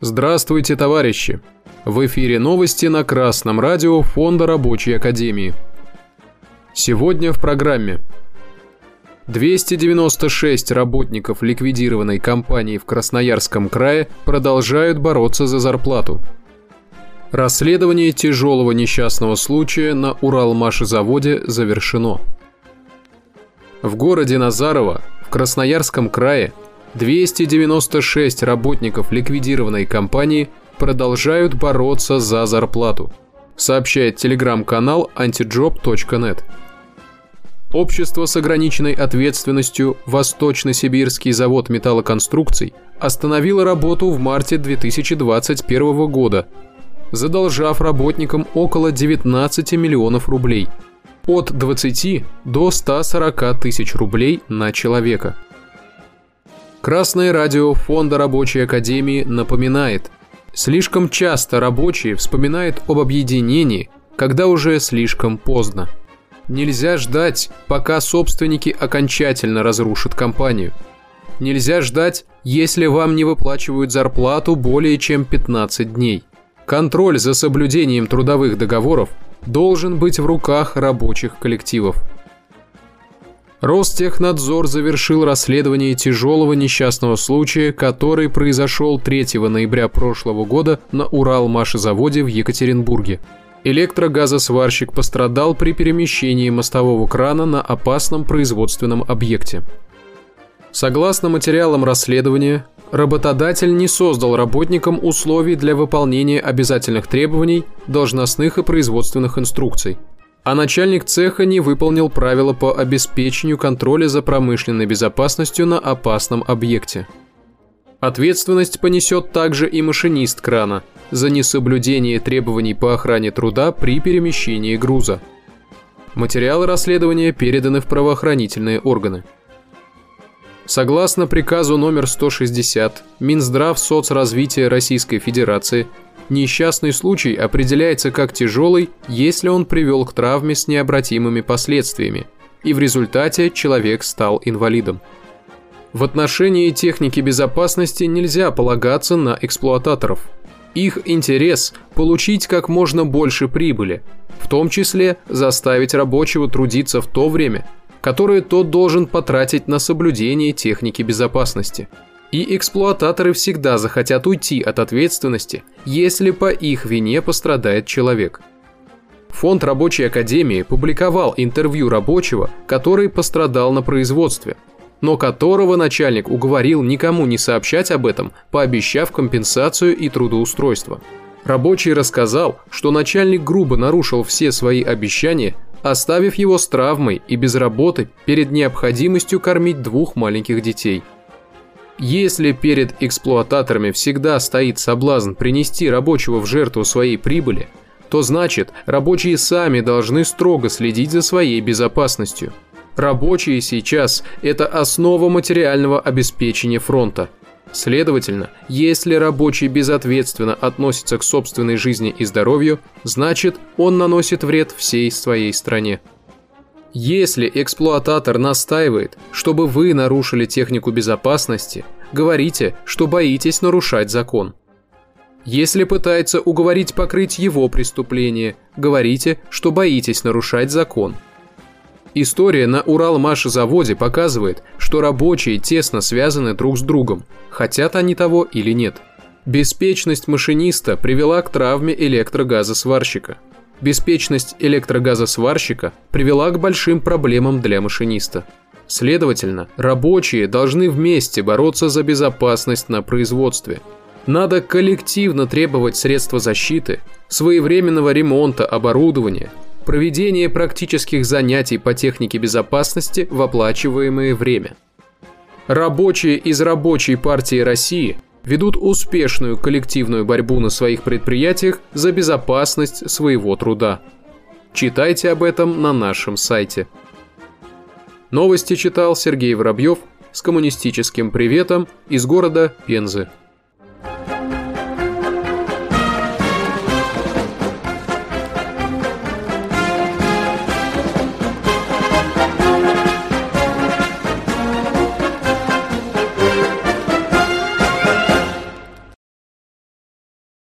Здравствуйте, товарищи! В эфире новости на Красном радио Фонда Рабочей Академии. Сегодня в программе 296 работников ликвидированной компании в Красноярском крае продолжают бороться за зарплату. Расследование тяжелого несчастного случая на Уралмашезаводе завершено. В городе Назарово в Красноярском крае 296 работников ликвидированной компании продолжают бороться за зарплату, сообщает телеграм-канал antijob.net. Общество с ограниченной ответственностью Восточно-Сибирский завод металлоконструкций остановило работу в марте 2021 года, задолжав работникам около 19 миллионов рублей, от 20 до 140 тысяч рублей на человека – Красное радио Фонда Рабочей Академии напоминает, слишком часто рабочие вспоминают об объединении, когда уже слишком поздно. Нельзя ждать, пока собственники окончательно разрушат компанию. Нельзя ждать, если вам не выплачивают зарплату более чем 15 дней. Контроль за соблюдением трудовых договоров должен быть в руках рабочих коллективов. Ростехнадзор завершил расследование тяжелого несчастного случая, который произошел 3 ноября прошлого года на Уралмашезаводе в Екатеринбурге. Электрогазосварщик пострадал при перемещении мостового крана на опасном производственном объекте. Согласно материалам расследования, работодатель не создал работникам условий для выполнения обязательных требований, должностных и производственных инструкций – а начальник цеха не выполнил правила по обеспечению контроля за промышленной безопасностью на опасном объекте. Ответственность понесет также и машинист крана за несоблюдение требований по охране труда при перемещении груза. Материалы расследования переданы в правоохранительные органы. Согласно приказу номер 160 Минздрав соцразвития Российской Федерации Несчастный случай определяется как тяжелый, если он привел к травме с необратимыми последствиями, и в результате человек стал инвалидом. В отношении техники безопасности нельзя полагаться на эксплуататоров. Их интерес – получить как можно больше прибыли, в том числе заставить рабочего трудиться в то время, которое тот должен потратить на соблюдение техники безопасности – и эксплуататоры всегда захотят уйти от ответственности, если по их вине пострадает человек. Фонд Рабочей Академии публиковал интервью рабочего, который пострадал на производстве, но которого начальник уговорил никому не сообщать об этом, пообещав компенсацию и трудоустройство. Рабочий рассказал, что начальник грубо нарушил все свои обещания, оставив его с травмой и без работы перед необходимостью кормить двух маленьких детей – если перед эксплуататорами всегда стоит соблазн принести рабочего в жертву своей прибыли, то значит рабочие сами должны строго следить за своей безопасностью. Рабочие сейчас – это основа материального обеспечения фронта. Следовательно, если рабочий безответственно относится к собственной жизни и здоровью, значит он наносит вред всей своей стране. Если эксплуататор настаивает, чтобы вы нарушили технику безопасности, говорите, что боитесь нарушать закон. Если пытается уговорить покрыть его преступление, говорите, что боитесь нарушать закон. История на Уралмашзаводе показывает, что рабочие тесно связаны друг с другом, хотят они того или нет. Беспечность машиниста привела к травме электрогазосварщика – Беспечность электрогазосварщика привела к большим проблемам для машиниста. Следовательно, рабочие должны вместе бороться за безопасность на производстве. Надо коллективно требовать средства защиты, своевременного ремонта оборудования, проведения практических занятий по технике безопасности в оплачиваемое время. Рабочие из Рабочей партии России ведут успешную коллективную борьбу на своих предприятиях за безопасность своего труда. Читайте об этом на нашем сайте. Новости читал Сергей Воробьев с коммунистическим приветом из города Пензы.